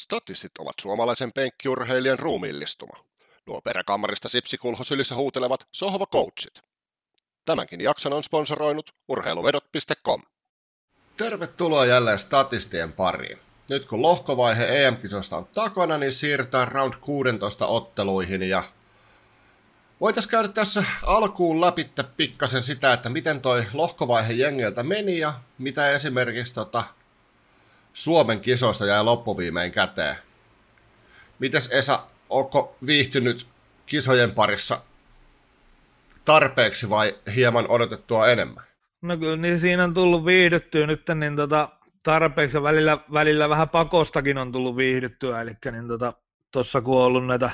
Statistit ovat suomalaisen penkkiurheilijan ruumiillistuma. Nuo peräkammarista sipsikulhosylissä huutelevat sohva-coachit. Tämänkin jakson on sponsoroinut urheiluvedot.com. Tervetuloa jälleen statistien pariin. Nyt kun lohkovaihe EM-kisosta on takana, niin siirrytään round 16 otteluihin ja Voitaisiin käydä tässä alkuun läpi pikkasen sitä, että miten toi lohkovaihe jengiltä meni ja mitä esimerkiksi tota Suomen kisoista jäi loppuviimein käteen. Mites Esa, onko viihtynyt kisojen parissa tarpeeksi vai hieman odotettua enemmän? No kyllä niin siinä on tullut viihdyttyä nyt niin tota, tarpeeksi välillä, välillä vähän pakostakin on tullut viihdyttyä, eli niin tota, tuossa kun on ollut näitä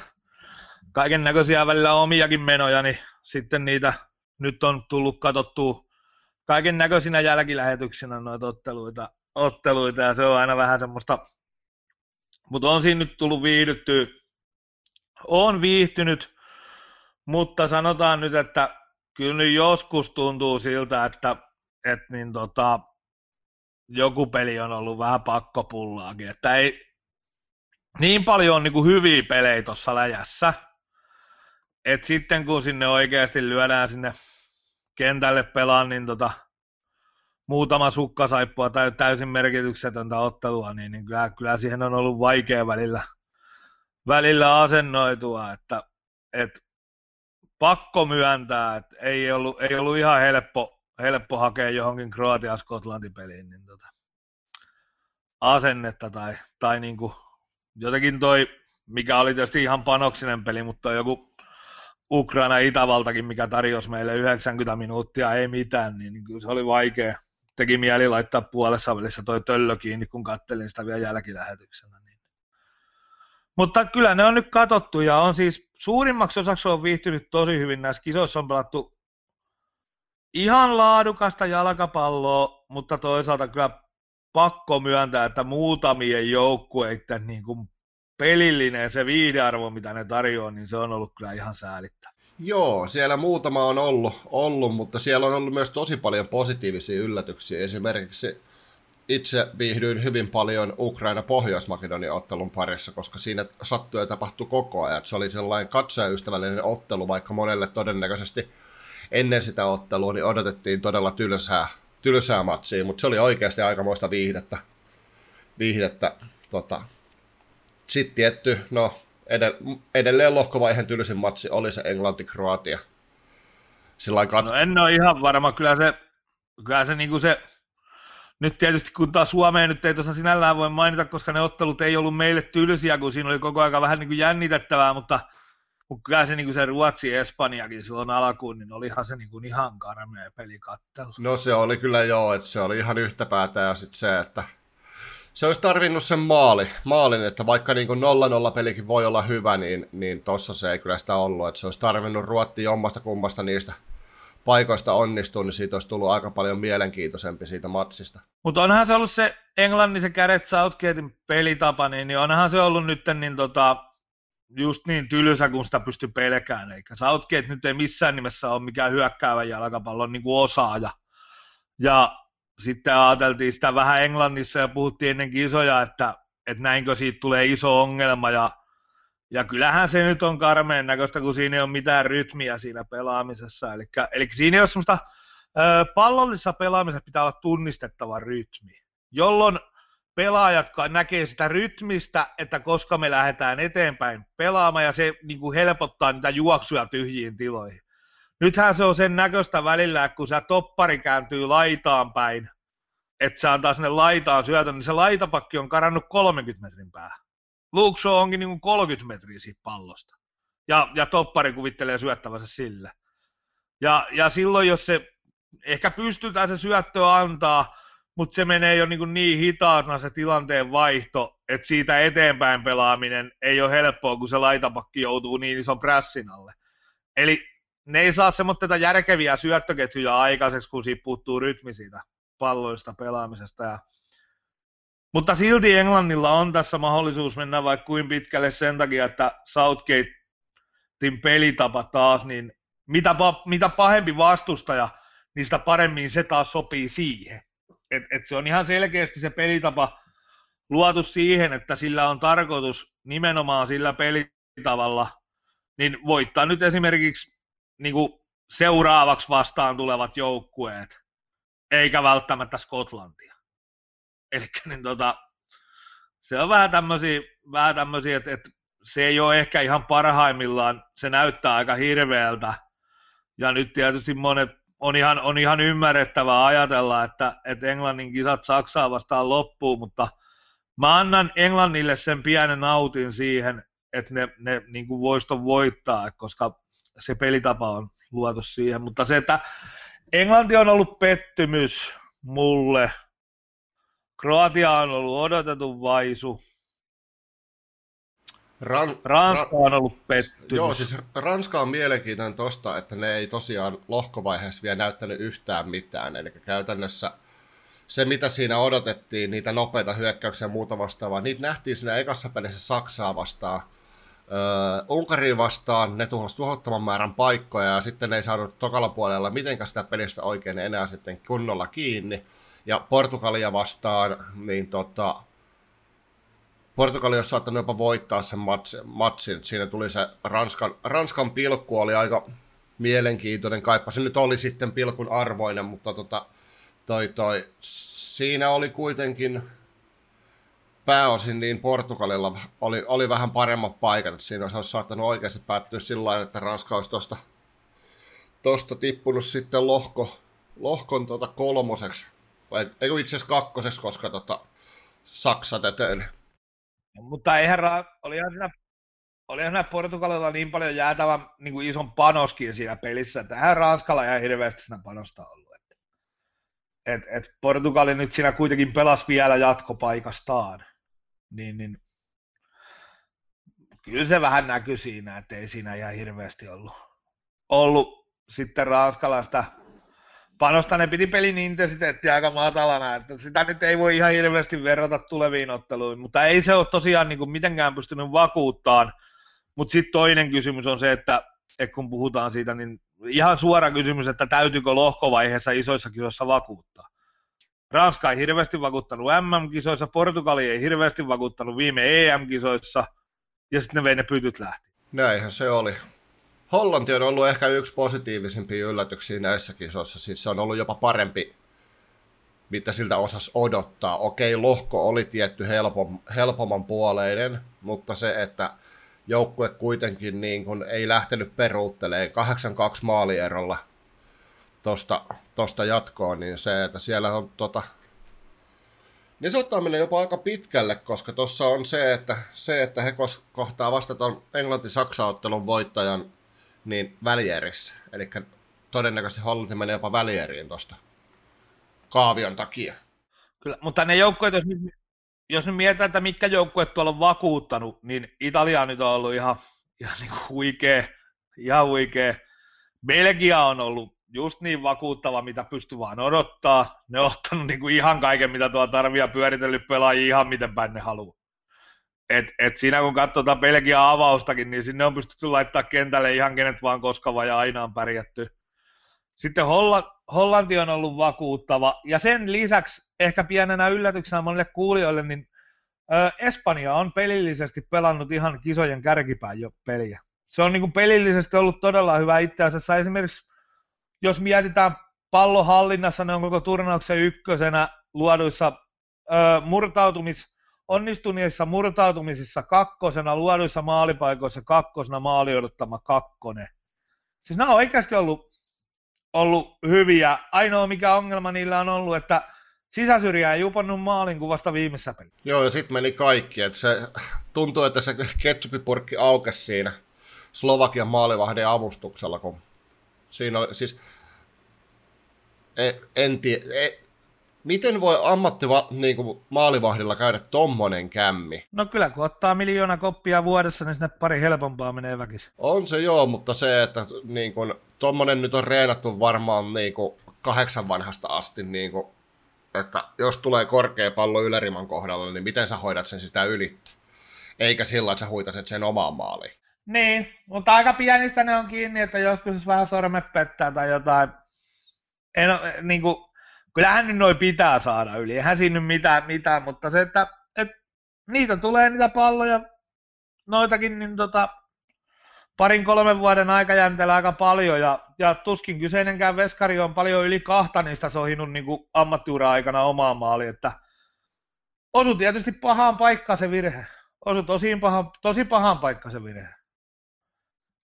kaiken näköisiä välillä omiakin menoja, niin sitten niitä nyt on tullut katsottua kaiken näköisinä jälkilähetyksinä noita otteluita, otteluita ja se on aina vähän semmoista, mutta on siinä nyt tullut viihdyttyä. On viihtynyt, mutta sanotaan nyt, että kyllä nyt joskus tuntuu siltä, että, että niin tota, joku peli on ollut vähän pakkopullaakin, että ei niin paljon on niin kuin hyviä pelejä tuossa läjässä, että sitten kun sinne oikeasti lyödään sinne kentälle pelaan, niin tota, muutama sukkasaippua tai täysin merkityksetöntä ottelua, niin, niin kyllä, kyllä, siihen on ollut vaikea välillä, välillä asennoitua, että, että pakko myöntää, että ei ollut, ei ollut ihan helppo, helppo hakea johonkin Kroatia-Skotlanti peliin niin tota, asennetta tai, tai niin kuin jotenkin toi, mikä oli tietysti ihan panoksinen peli, mutta joku Ukraina-Itävaltakin, mikä tarjosi meille 90 minuuttia, ei mitään, niin, niin kyllä se oli vaikea, teki mieli laittaa puolessa välissä toi töllö kiinni, kun kattelin sitä vielä jälkilähetyksenä. Niin. Mutta kyllä ne on nyt katsottu ja on siis suurimmaksi osaksi on viihtynyt tosi hyvin. Näissä kisoissa on pelattu ihan laadukasta jalkapalloa, mutta toisaalta kyllä pakko myöntää, että muutamien joukkueiden niin kuin pelillinen se viidearvo, mitä ne tarjoaa, niin se on ollut kyllä ihan säälittä. Joo, siellä muutama on ollut, ollut, mutta siellä on ollut myös tosi paljon positiivisia yllätyksiä. Esimerkiksi itse viihdyin hyvin paljon Ukraina-Pohjois-Makedonia ottelun parissa, koska siinä sattui ja tapahtui koko ajan. Se oli sellainen katsojaystävällinen ottelu, vaikka monelle todennäköisesti ennen sitä ottelua niin odotettiin todella tylsää, tylsää matsia, mutta se oli oikeasti aikamoista viihdettä. viihdettä tota. Sitten tietty, no edelleen lohkovaiheen tylsin matsi oli se Englanti-Kroatia. kat... No en ole ihan varma, kyllä se, kyllä se, niin se nyt tietysti kun taas Suomeen nyt ei tuossa sinällään voi mainita, koska ne ottelut ei ollut meille tylsiä, kun siinä oli koko ajan vähän niin kuin jännitettävää, mutta, mutta kyllä se, niin kuin se Ruotsi-Espanjakin silloin alkuun, niin olihan se niin kuin ihan karmea pelikattelu. No se oli kyllä joo, että se oli ihan yhtä päätä ja sitten se, että se olisi tarvinnut sen maali, maalin, että vaikka niin kuin 0-0 pelikin voi olla hyvä, niin, niin tossa se ei kyllä sitä ollut, että se olisi tarvinnut ruotti jommasta kummasta niistä paikoista onnistua, niin siitä olisi tullut aika paljon mielenkiintoisempi siitä matsista. Mutta onhan se ollut se Englannin se kädet Southgatein pelitapa, niin, niin onhan se ollut nyt niin tota, just niin tylsä, kun sitä pystyy pelkään. Eikä Southgate nyt ei missään nimessä ole mikään hyökkäävä jalkapallon niin kuin osaaja. Ja sitten ajateltiin sitä vähän Englannissa ja puhuttiin ennen kisoja, että, että näinkö siitä tulee iso ongelma ja, ja kyllähän se nyt on karmeen näköistä, kun siinä ei ole mitään rytmiä siinä pelaamisessa. Eli, eli siinä ei ole semmoista pallollisessa pelaamisessa pitää olla tunnistettava rytmi, jolloin pelaajat näkee sitä rytmistä, että koska me lähdetään eteenpäin pelaamaan ja se niin kuin helpottaa niitä juoksuja tyhjiin tiloihin. Nythän se on sen näköistä välillä, että kun se toppari kääntyy laitaan päin, että se antaa sinne laitaan syötä, niin se laitapakki on karannut 30 metrin päähän. Shaw onkin niin kuin 30 metriä siitä pallosta. Ja, ja toppari kuvittelee syöttävänsä sille. Ja, ja silloin, jos se ehkä pystytään se syöttö antaa, mutta se menee jo niin, niin hitaasna se tilanteen vaihto, että siitä eteenpäin pelaaminen ei ole helppoa, kun se laitapakki joutuu niin ison prässin alle. Eli ne ei saa semmoista järkeviä syöttöketjuja aikaiseksi, kun siitä puuttuu rytmi siitä palloista pelaamisesta. Ja... Mutta silti Englannilla on tässä mahdollisuus mennä vaikka kuin pitkälle sen takia, että Southgatein pelitapa taas, niin mitä, pa- mitä pahempi vastustaja, sitä paremmin se taas sopii siihen. Et, et se on ihan selkeästi se pelitapa luotu siihen, että sillä on tarkoitus nimenomaan sillä pelitavalla, niin voittaa nyt esimerkiksi niin kuin seuraavaksi vastaan tulevat joukkueet, eikä välttämättä Skotlantia. Eli niin tota, se on vähän tämmöisiä, vähän tämmöisiä että, että se ei ole ehkä ihan parhaimmillaan, se näyttää aika hirveältä. Ja nyt tietysti monet on ihan, on ihan ymmärrettävää ajatella, että, että Englannin kisat Saksaa vastaan loppuu, mutta mä annan Englannille sen pienen nautin siihen, että ne, ne niin kuin voiston voittaa, koska se pelitapa on luotu siihen. Mutta se, että Englanti on ollut pettymys mulle, Kroatia on ollut odotetun vaisu, Ran, Ranska on ollut pettymys. Joo, siis Ranska on mielenkiintoinen tosta, että ne ei tosiaan lohkovaiheessa vielä näyttänyt yhtään mitään. Eli käytännössä se, mitä siinä odotettiin, niitä nopeita hyökkäyksiä ja muuta vastaavaa, niitä nähtiin siinä ekassa pelissä Saksaa vastaan. Öö, vastaan ne tuhosivat tuhottoman määrän paikkoja ja sitten ne ei saanut tokalla puolella mitenkään sitä pelistä oikein enää sitten kunnolla kiinni. Ja Portugalia vastaan, niin tota, Portugali olisi saattanut jopa voittaa sen matsin. Siinä tuli se Ranskan, Ranskan pilkku, oli aika mielenkiintoinen. Kaipa se nyt oli sitten pilkun arvoinen, mutta tota, toi, toi, siinä oli kuitenkin pääosin niin Portugalilla oli, oli vähän paremmat paikat. Siinä olisi saattanut oikeasti päättyä sillä että Ranska olisi tuosta tosta tippunut sitten lohko, lohkon tota kolmoseksi. Vai, ei itse asiassa kakkoseksi, koska tota, Saksa tetöili. Mutta eihän, olihan siinä, olihan siinä Portugalilla niin paljon jäätävän niin kuin ison panoskin siinä pelissä, että hän Ranskalla ihan hirveästi siinä panosta ollut. Et, et Portugali nyt siinä kuitenkin pelasi vielä jatkopaikastaan, niin, niin. Kyllä se vähän näkyy siinä, että ei siinä ihan hirveästi ollut, ollut sitten ranskalaista panosta. Ne piti pelin intensiteettiä aika matalana, että sitä nyt ei voi ihan hirveästi verrata tuleviin otteluihin, mutta ei se ole tosiaan niin kuin mitenkään pystynyt vakuuttaan, mutta sitten toinen kysymys on se, että, että kun puhutaan siitä, niin ihan suora kysymys, että täytyykö lohkovaiheessa isoissa kisoissa vakuuttaa. Ranska ei hirveästi vakuuttanut MM-kisoissa, Portugali ei hirveästi vakuuttanut viime EM-kisoissa, ja sitten ne vei ne pytyt lähti. Näinhän se oli. Hollanti on ollut ehkä yksi positiivisimpia yllätyksiä näissä kisoissa. Siis se on ollut jopa parempi, mitä siltä osas odottaa. Okei, lohko oli tietty helpom, helpomman puoleinen, mutta se, että joukkue kuitenkin niin kun ei lähtenyt peruutteleen 8-2 maalierolla tosta, tosta jatkoon, niin se, että siellä on tota, niin se ottaa mennä jopa aika pitkälle, koska tuossa on se, että, se, että he kohtaa vasta tuon Englanti-Saksa-ottelun voittajan niin välierissä. Eli todennäköisesti Hollanti menee jopa välieriin tuosta kaavion takia. Kyllä, mutta ne joukkueet, jos jos nyt mietitään, että mitkä joukkueet tuolla on vakuuttanut, niin Italia nyt on ollut ihan, ihan niin kuin huikea, ihan huikea. Belgia on ollut just niin vakuuttava, mitä pystyy vaan odottaa. Ne on ottanut niin kuin ihan kaiken, mitä tuo tarvii ja pyöritellyt pelaajia ihan miten päin ne haluaa et, et siinä kun katsotaan Belgian avaustakin, niin sinne on pystytty laittaa kentälle ihan kenet vaan koskava ja aina on pärjätty. Sitten Holla, Hollanti on ollut vakuuttava, ja sen lisäksi ehkä pienenä yllätyksenä monille kuulijoille, niin ö, Espanja on pelillisesti pelannut ihan kisojen kärkipään jo peliä. Se on niin kuin pelillisesti ollut todella hyvä itse asiassa. Esimerkiksi jos mietitään pallohallinnassa, ne on koko turnauksen ykkösenä luoduissa ö, murtautumis- onnistuneissa murtautumisissa kakkosena, luoduissa maalipaikoissa kakkosena, maali odottama kakkonen. Siis nämä on oikeasti ollut, ollut hyviä. Ainoa mikä ongelma niillä on ollut, että sisäsyrjää ei uponnut maalin kuvasta viimeisessä pelissä. Joo, ja sitten meni kaikki. Että se tuntuu, että se ketsupipurkki aukesi siinä Slovakian maalivahden avustuksella, kun siinä oli, siis en, en tiedä, Miten voi ammatti niin kuin maalivahdilla käydä tommonen kämmi? No kyllä, kun ottaa miljoona koppia vuodessa, niin sinne pari helpompaa menee väkisin. On se joo, mutta se, että niin kuin, tommonen nyt on reenattu varmaan niin kuin, kahdeksan vanhasta asti, niin kuin, että jos tulee korkea pallo yläriman kohdalla, niin miten sä hoidat sen sitä yli? Eikä sillä, että sä huitaset sen omaan maaliin. Niin, mutta aika pienistä ne on kiinni, että joskus vähän sormet pettää tai jotain. En, niin kuin, kyllähän nyt noin pitää saada yli, eihän siinä nyt mitään, mitään mutta se, että et niitä tulee niitä palloja, noitakin, niin tota, parin kolmen vuoden aikajänteellä aika paljon, ja, ja tuskin kyseinenkään veskari on paljon yli kahta niistä sohinut niin ammattiura-aikana omaan maaliin, että osu tietysti pahaan paikkaan se virhe. Osu tosi pahan, tosi pahaan paikkaan se virhe.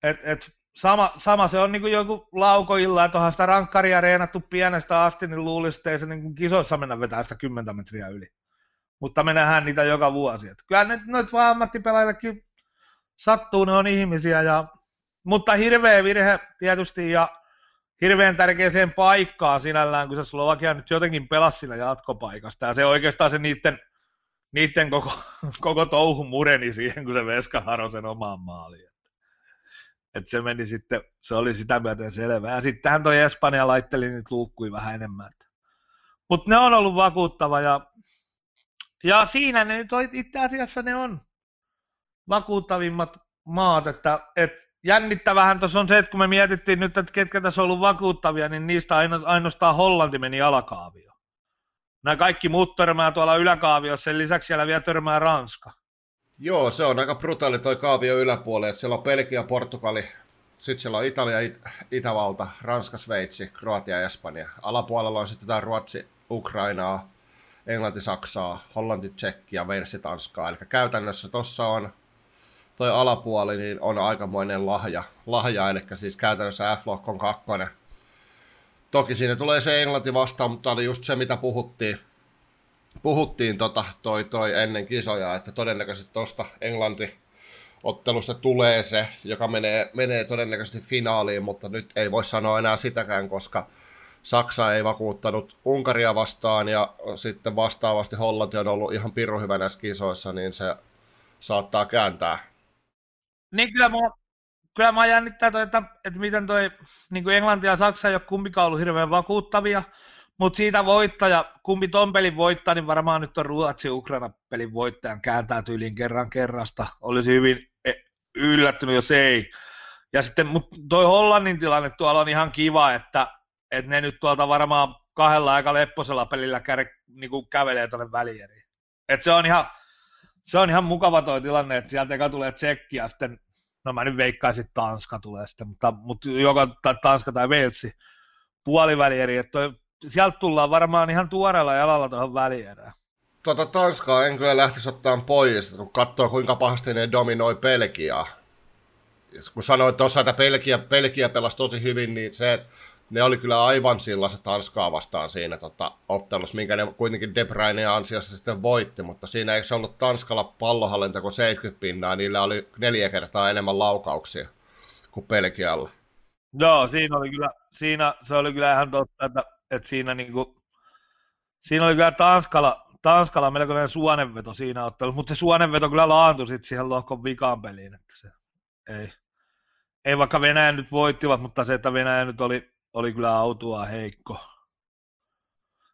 Et, et, sama, sama, se on niin kuin joku laukoilla, että onhan sitä rankkaria reenattu pienestä asti, niin luulisi, että ei se niin kisoissa mennä vetää sitä 10 metriä yli. Mutta me nähdään niitä joka vuosi. Et kyllä ne, noit vaan ammattipelaajillekin sattuu, ne on ihmisiä. Ja, mutta hirveä virhe tietysti ja hirveän tärkeäseen paikkaan sinällään, kun se Slovakia nyt jotenkin pelasi sillä jatkopaikasta. Ja se oikeastaan se niiden, niiden koko, koko touhu mureni siihen, kun se Veska haro sen omaan maaliin. Et se meni sitten, se oli sitä myöten selvää. Ja sittenhän toi Espanja laitteli nyt luukkui vähän enemmän. Mutta ne on ollut vakuuttava ja, ja siinä ne nyt itse asiassa ne on vakuuttavimmat maat, että, et jännittävähän tuossa on se, että kun me mietittiin nyt, että ketkä tässä on ollut vakuuttavia, niin niistä ainoastaan Hollanti meni alakaavio. Nämä kaikki muut törmää tuolla yläkaaviossa, sen lisäksi siellä vielä törmää Ranska. Joo, se on aika brutaali toi kaavio yläpuolelle, että siellä on Belgia, Portugali, sitten siellä on Italia, It- Itävalta, Ranska, Sveitsi, Kroatia ja Espanja. Alapuolella on sitten jotain Ruotsi, Ukrainaa, Englanti, Saksaa, Hollanti, Tsekki ja Versi, Tanskaa. Eli käytännössä tuossa on toi alapuoli niin on aikamoinen lahja, lahja eli siis käytännössä F-lohkon kakkonen. Toki siinä tulee se Englanti vastaan, mutta oli just se, mitä puhuttiin, puhuttiin tota, toi, toi ennen kisoja, että todennäköisesti tuosta Englanti ottelusta tulee se, joka menee, menee todennäköisesti finaaliin, mutta nyt ei voi sanoa enää sitäkään, koska Saksa ei vakuuttanut Unkaria vastaan ja sitten vastaavasti Hollanti on ollut ihan pirru hyvä näissä kisoissa, niin se saattaa kääntää. Niin kyllä mä, kyllä mä jännittää toi, että, että miten toi niin Englanti ja Saksa ei ole kumpikaan ollut hirveän vakuuttavia, mutta siitä voittaja, kumpi ton pelin voittaa, niin varmaan nyt on Ruotsi Ukraina pelin voittajan kääntää tyyliin kerran kerrasta. Olisi hyvin e, yllättynyt, jos ei. Ja sitten mutta toi Hollannin tilanne tuolla on ihan kiva, että, että ne nyt tuolta varmaan kahdella aika lepposella pelillä kär, niin kuin kävelee tuonne välieriin. Et se on ihan, se on ihan mukava toi tilanne, että sieltä eka tulee Tsekki ja sitten, no mä nyt veikkaisin, että Tanska tulee sitten, mutta, mutta joka, tai Tanska tai Velsi puolivälieri, että toi sieltä tullaan varmaan ihan tuoreella jalalla tuohon välierään. Tota Tanskaa en kyllä lähtisi ottaa pois, kun katsoo kuinka pahasti ne dominoi Belgiaa. Kun sanoit tuossa, että Belgia, Belgia pelasi tosi hyvin, niin se, että ne oli kyllä aivan sillaiset Tanskaa vastaan siinä tota, ottelussa, minkä ne kuitenkin De Bruyne ansiosta sitten voitti, mutta siinä eikö se ollut Tanskalla pallohallinta kuin 70 pinnaa, niillä oli neljä kertaa enemmän laukauksia kuin Belgialla. Joo, siinä oli kyllä, siinä, se oli kyllä ihan totta, että että siinä, niinku, siinä oli kyllä Tanskalla, Tanskalla melkoinen suonenveto siinä ottelussa, mutta se suonenveto kyllä laantui sitten siihen lohkon vikaan peliin, että se ei, ei vaikka Venäjä nyt voittivat, mutta se, että Venäjä nyt oli, oli kyllä autua heikko.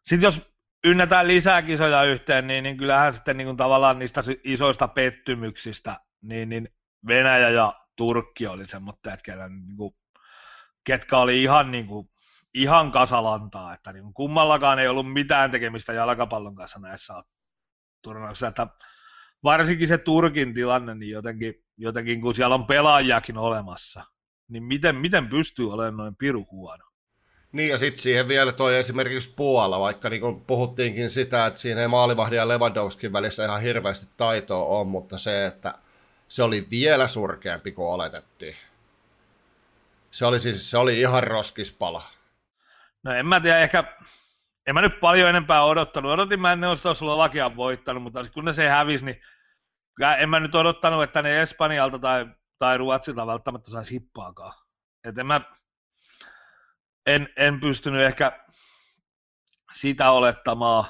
Sitten jos ynnätään lisää kisoja yhteen, niin, niin kyllähän sitten niin kuin tavallaan niistä isoista pettymyksistä, niin, niin Venäjä ja Turkki oli semmoinen, että niin kuin, ketkä oli ihan niin kuin ihan kasalantaa, että niin kummallakaan ei ollut mitään tekemistä jalkapallon kanssa näissä turnauksissa, että varsinkin se Turkin tilanne, niin jotenkin, jotenkin kun siellä on pelaajakin olemassa, niin miten, miten pystyy olemaan noin piru huono? Niin ja sitten siihen vielä toi esimerkiksi Puola, vaikka niin puhuttiinkin sitä, että siinä ei maalivahdin ja Lewandowskin välissä ihan hirveästi taitoa on, mutta se, että se oli vielä surkeampi kuin oletettiin. Se oli siis, se oli ihan roskispala. No en mä tiedä, ehkä, en mä nyt paljon enempää odottanut. Odotin mä, että ne olisi Slovakian voittanut, mutta kun ne se hävisi, niin en mä nyt odottanut, että ne Espanjalta tai, tai Ruotsilta välttämättä saisi hippaakaan. Et en mä, en, en pystynyt ehkä sitä olettamaan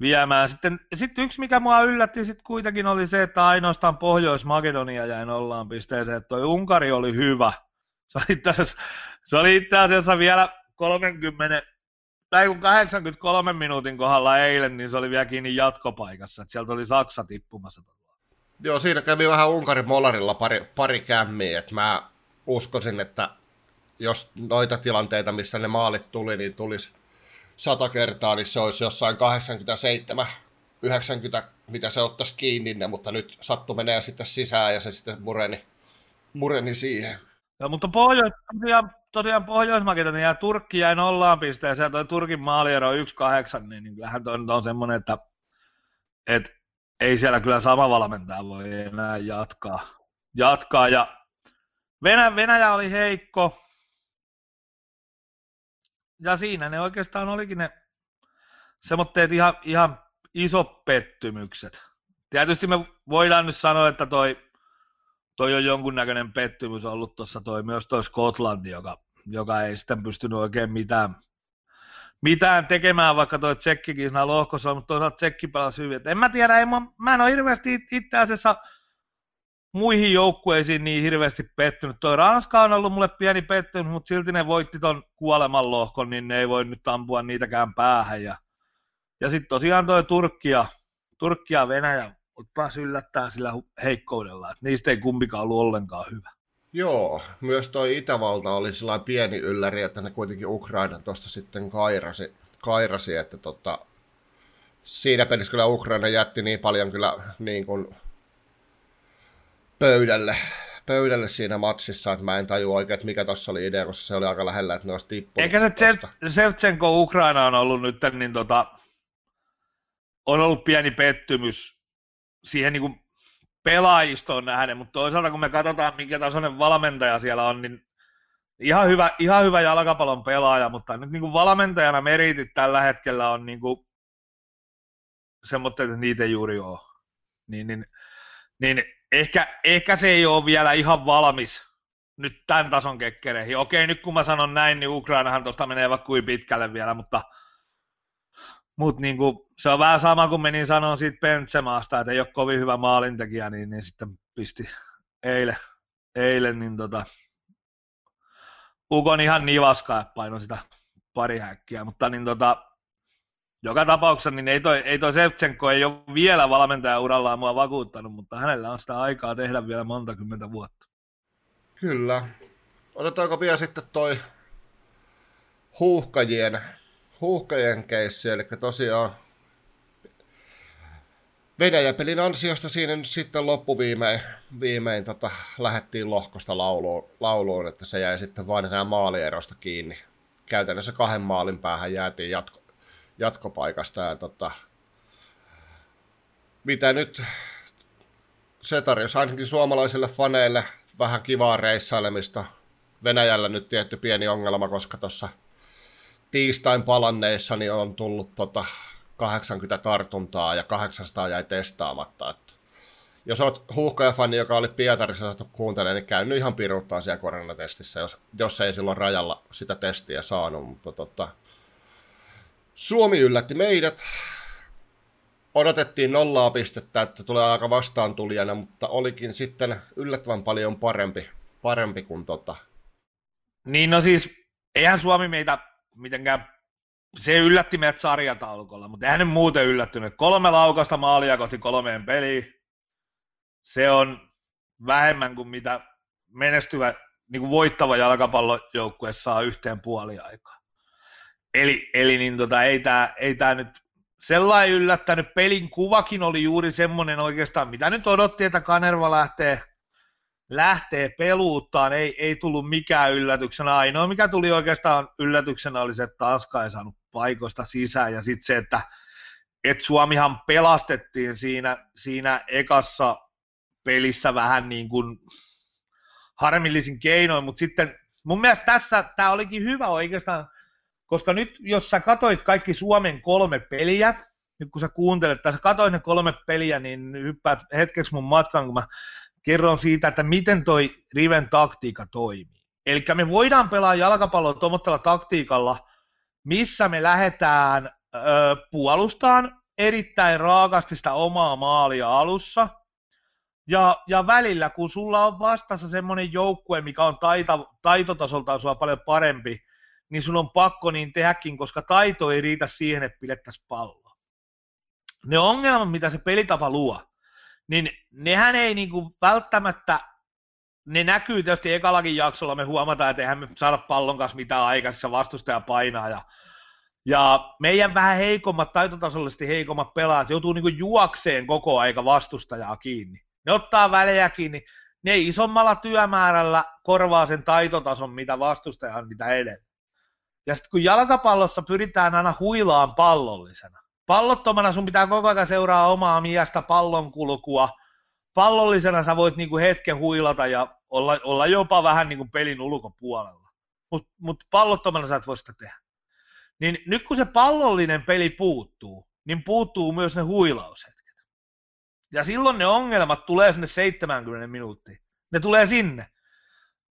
viemään. Sitten, sitten yksi, mikä mua yllätti sitten kuitenkin oli se, että ainoastaan Pohjois-Makedonia jäi nollaan pisteeseen, toi Unkari oli hyvä. Se oli itse asiassa vielä 30, tai kun 83 minuutin kohdalla eilen, niin se oli vielä kiinni jatkopaikassa, että sieltä oli Saksa tippumassa. Joo, siinä kävi vähän Unkarin molarilla pari, pari kämmiä, että mä uskoisin, että jos noita tilanteita, missä ne maalit tuli, niin tulisi sata kertaa, niin se olisi jossain 87 90, mitä se ottaisi kiinni ne, mutta nyt sattu menee sitten sisään ja se sitten mureni, mureni siihen. Ja, mutta Pohjois, tosiaan, tosiaan Pohjois-Makedonia ja Turkki jäi nollaan pisteeseen ja toi Turkin maaliero 1-8, niin, niin kyllähän toi on semmoinen, että, että ei siellä kyllä sama valmentaja voi enää jatkaa. jatkaa. Ja Venä, Venäjä oli heikko. Ja siinä ne oikeastaan olikin ne semmoitteet ihan, ihan iso pettymykset. Tietysti me voidaan nyt sanoa, että toi, toi on jonkunnäköinen pettymys ollut tuossa toi, myös toi Skotlandi, joka, joka ei sitten pystynyt oikein mitään, mitään tekemään, vaikka toi Tsekkikin siinä lohkossa, mutta toisaalta Tsekki pelasi hyvin. Et en mä tiedä, ei, mä, mä en ole hirveästi itse asiassa muihin joukkueisiin niin hirveästi pettynyt. Toi Ranska on ollut mulle pieni pettymys, mutta silti ne voitti ton kuoleman lohkon, niin ne ei voi nyt ampua niitäkään päähän. Ja, ja sitten tosiaan toi Turkki ja, Turkki Venäjä taas yllättää sillä heikkoudella, että niistä ei kumpikaan ollut ollenkaan hyvä. Joo, myös toi Itävalta oli sellainen pieni ylläri, että ne kuitenkin Ukraina tuosta sitten kairasi, kairasi että tota, siinä pelissä kyllä Ukraina jätti niin paljon kyllä niin kuin pöydälle, pöydälle siinä matsissa, että mä en tajua oikein, että mikä tuossa oli idea, koska se oli aika lähellä, että ne olisi tippunut. Eikä se Sevtsenko Ukraina on ollut nyt, niin tota, on ollut pieni pettymys siihen niin kuin pelaajistoon nähden, mutta toisaalta kun me katsotaan, minkä tasoinen valmentaja siellä on, niin ihan hyvä, ihan hyvä jalkapallon pelaaja, mutta nyt niin kuin valmentajana meritit tällä hetkellä on niin kuin että niitä ei juuri ole. Niin, niin, niin ehkä, ehkä se ei ole vielä ihan valmis nyt tämän tason kekkereihin. Okei, nyt kun mä sanon näin, niin Ukrainahan tuosta menee vaikka kuin pitkälle vielä, mutta, mutta niin se on vähän sama kuin menin sanoa siitä Pentsemaasta, että ei ole kovin hyvä maalintekijä, niin, niin sitten pisti eilen, eilen niin tota, Ukon ihan nivaskaa, että paino sitä pari häkkiä, mutta niin tota, joka tapauksessa niin ei toi, ei toi Sevtsenko ei ole vielä valmentaja urallaan mua vakuuttanut, mutta hänellä on sitä aikaa tehdä vielä monta kymmentä vuotta. Kyllä. Otetaanko vielä sitten toi huuhkajien, huuhkajien keissi, eli tosiaan Venäjä-pelin ansiosta siinä nyt sitten loppuviimein viimein tota, lähettiin lohkosta lauluun, lauluun, että se jäi sitten vain enää maalierosta kiinni. Käytännössä kahden maalin päähän jäätiin jatko, jatkopaikasta. Ja tota, mitä nyt se tarjosi ainakin suomalaisille faneille vähän kivaa reissailemista. Venäjällä nyt tietty pieni ongelma, koska tuossa tiistain palanneissa niin on tullut tota 80 tartuntaa ja 800 jäi testaamatta. Että jos olet huuhkaja-fani, joka oli Pietarissa saatu kuuntelemaan, niin käynyt ihan piruuttaa siellä koronatestissä, jos, jos ei silloin rajalla sitä testiä saanut. Mutta tota, Suomi yllätti meidät. Odotettiin nollaa pistettä, että tulee aika vastaantulijana, mutta olikin sitten yllättävän paljon parempi, parempi kuin tota. Niin no siis, eihän Suomi meitä mitenkään, se yllätti meidät sarjataulukolla, mutta eihän muuten yllättynyt. Kolme laukasta maalia kohti kolmeen peliin. Se on vähemmän kuin mitä menestyvä, niin kuin voittava jalkapallojoukkue saa yhteen puoliaikaan. Eli, eli niin tota, ei tämä ei tää nyt sellainen yllättänyt. Pelin kuvakin oli juuri semmoinen oikeastaan, mitä nyt odotti, että Kanerva lähtee, lähtee peluuttaan. Ei, ei tullut mikään yllätyksenä. Ainoa, mikä tuli oikeastaan yllätyksenä, oli se, että Tanska ei saanut paikoista sisään. Ja sitten se, että, että Suomihan pelastettiin siinä, siinä ekassa pelissä vähän niin kuin harmillisin keinoin, mutta sitten mun mielestä tässä tämä olikin hyvä oikeastaan koska nyt, jos sä katoit kaikki Suomen kolme peliä, nyt kun sä kuuntelet, tai sä katoit ne kolme peliä, niin hyppäät hetkeksi mun matkan, kun mä kerron siitä, että miten toi Riven taktiikka toimii. Eli me voidaan pelaa jalkapalloa tuommoisella taktiikalla, missä me lähdetään ö, puolustaan erittäin raakasti sitä omaa maalia alussa, ja, ja välillä, kun sulla on vastassa semmoinen joukkue, mikä on taita, taitotasoltaan sua paljon parempi, niin sun on pakko niin tehdäkin, koska taito ei riitä siihen, että pidettäisiin palloa. Ne ongelmat, mitä se pelitapa luo, niin nehän ei niinku välttämättä, ne näkyy tietysti ekallakin jaksolla, me huomataan, että eihän me saada pallon kanssa mitään aikaisessa vastustaja painaa ja Ja meidän vähän heikommat, taitotasollisesti heikommat pelaajat joutuu niin juokseen koko aika vastustajaa kiinni. Ne ottaa välejä kiinni, ne isommalla työmäärällä korvaa sen taitotason, mitä vastustaja on mitä edellä. Ja sitten kun jalkapallossa pyritään aina huilaan pallollisena, pallottomana sun pitää koko ajan seuraa omaa miestä pallon kulkua, pallollisena sä voit niinku hetken huilata ja olla, olla jopa vähän niinku pelin ulkopuolella. Mutta mut pallottomana sä et voi sitä tehdä. Niin nyt kun se pallollinen peli puuttuu, niin puuttuu myös ne huilaushetket. Ja silloin ne ongelmat tulee sinne 70 minuuttiin. Ne tulee sinne.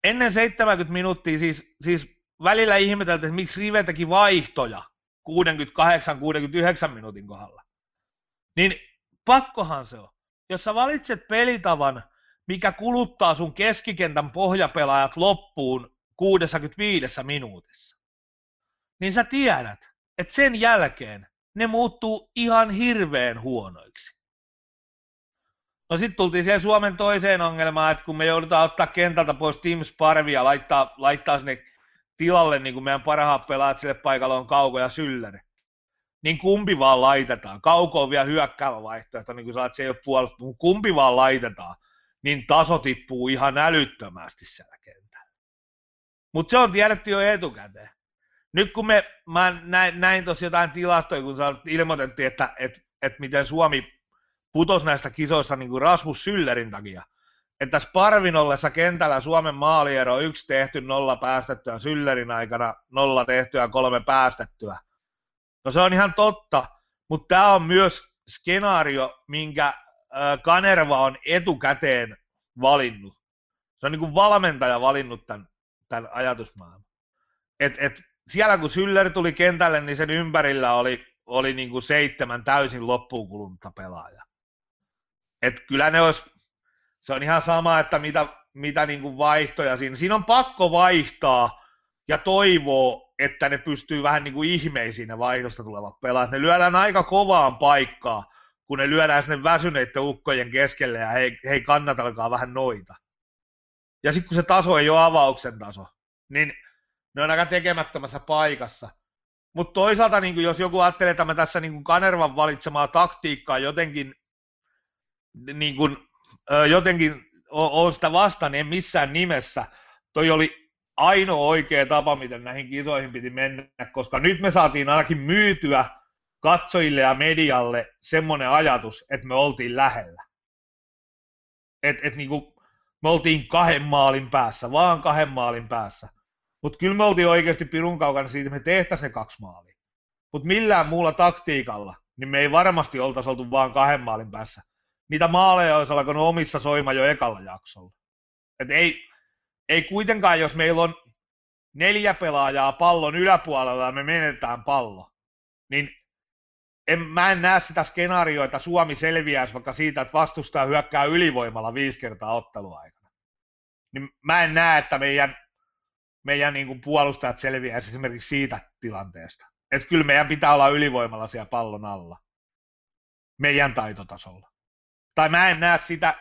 Ennen 70 minuuttia siis, siis välillä ihmeteltiin, että miksi Rive teki vaihtoja 68-69 minuutin kohdalla. Niin pakkohan se on. Jos sä valitset pelitavan, mikä kuluttaa sun keskikentän pohjapelaajat loppuun 65 minuutissa, niin sä tiedät, että sen jälkeen ne muuttuu ihan hirveän huonoiksi. No sitten tultiin siihen Suomen toiseen ongelmaan, että kun me joudutaan ottaa kentältä pois Tim Sparvi ja laittaa, laittaa sinne tilalle niin kuin meidän parhaat pelaajat sille paikalle on Kauko ja Sylleri, niin kumpi vaan laitetaan. Kauko on vielä hyökkäävä vaihtoehto, niin kuin sä se ei ole puolustus, mutta kumpi vaan laitetaan, niin taso tippuu ihan älyttömästi siellä kentällä. Mutta se on tiedetty jo etukäteen. Nyt kun me, mä näin, näin tuossa jotain tilastoja, kun ilmoitettiin, että, että, että miten Suomi putosi näistä kisoista niin kuin Rasmus Syllerin takia. Että Sparvin ollessa kentällä Suomen maaliero yksi tehty, nolla päästettyä, Syllerin aikana nolla tehtyä, kolme päästettyä. No se on ihan totta, mutta tämä on myös skenaario, minkä Kanerva on etukäteen valinnut. Se on niin kuin valmentaja valinnut tämän, tämän ajatusmaailman. Et, et siellä kun Syller tuli kentälle, niin sen ympärillä oli, oli niin kuin seitsemän täysin loppuun kulunutta pelaajaa. Et kyllä ne olisi, se on ihan sama, että mitä, mitä niin kuin vaihtoja siinä. Siinä on pakko vaihtaa ja toivoo, että ne pystyy vähän niin kuin ihmeisiin ne vaihdosta tulevat pelaajat. Ne lyödään aika kovaan paikkaa, kun ne lyödään sinne väsyneiden ukkojen keskelle ja hei, hei kannatelkaa vähän noita. Ja sitten kun se taso ei ole avauksen taso, niin ne on aika tekemättömässä paikassa. Mutta toisaalta, niin jos joku ajattelee, että mä tässä niin Kanervan valitsemaa taktiikkaa jotenkin niin jotenkin ole sitä vastaan, en missään nimessä. Toi oli ainoa oikea tapa, miten näihin kisoihin piti mennä, koska nyt me saatiin ainakin myytyä katsojille ja medialle semmoinen ajatus, että me oltiin lähellä. Et, et niinku, me oltiin kahden maalin päässä, vaan kahden maalin päässä. Mutta kyllä me oltiin oikeasti pirun kaukana siitä, että me tehtäisiin se kaksi maalia. Mutta millään muulla taktiikalla, niin me ei varmasti oltaisi oltu vaan kahden maalin päässä niitä maaleja olisi alkanut omissa soima jo ekalla jaksolla. Et ei, ei kuitenkaan, jos meillä on neljä pelaajaa pallon yläpuolella ja me menetään pallo, niin en, mä en näe sitä skenaarioa, että Suomi selviäisi vaikka siitä, että vastustaa hyökkää ylivoimalla viisi kertaa otteluaikana. Niin mä en näe, että meidän, meidän niin kuin puolustajat selviäisi esimerkiksi siitä tilanteesta. Että kyllä meidän pitää olla ylivoimalla siellä pallon alla. Meidän taitotasolla tai mä en näe sitä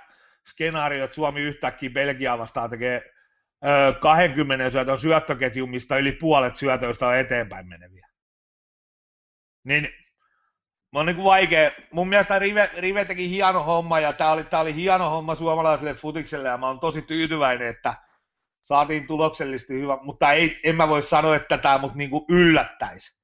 skenaarioa, että Suomi yhtäkkiä Belgiaa vastaan tekee ö, 20 syötön syöttöketju, mistä yli puolet syötöistä on eteenpäin meneviä. Niin on niin kuin vaikea. Mun mielestä Rive, Rive teki hieno homma ja tämä oli, tää oli hieno homma suomalaiselle futikselle ja mä oon tosi tyytyväinen, että saatiin tuloksellisesti hyvä, mutta ei, en mä voi sanoa, että tämä mut niin yllättäisi.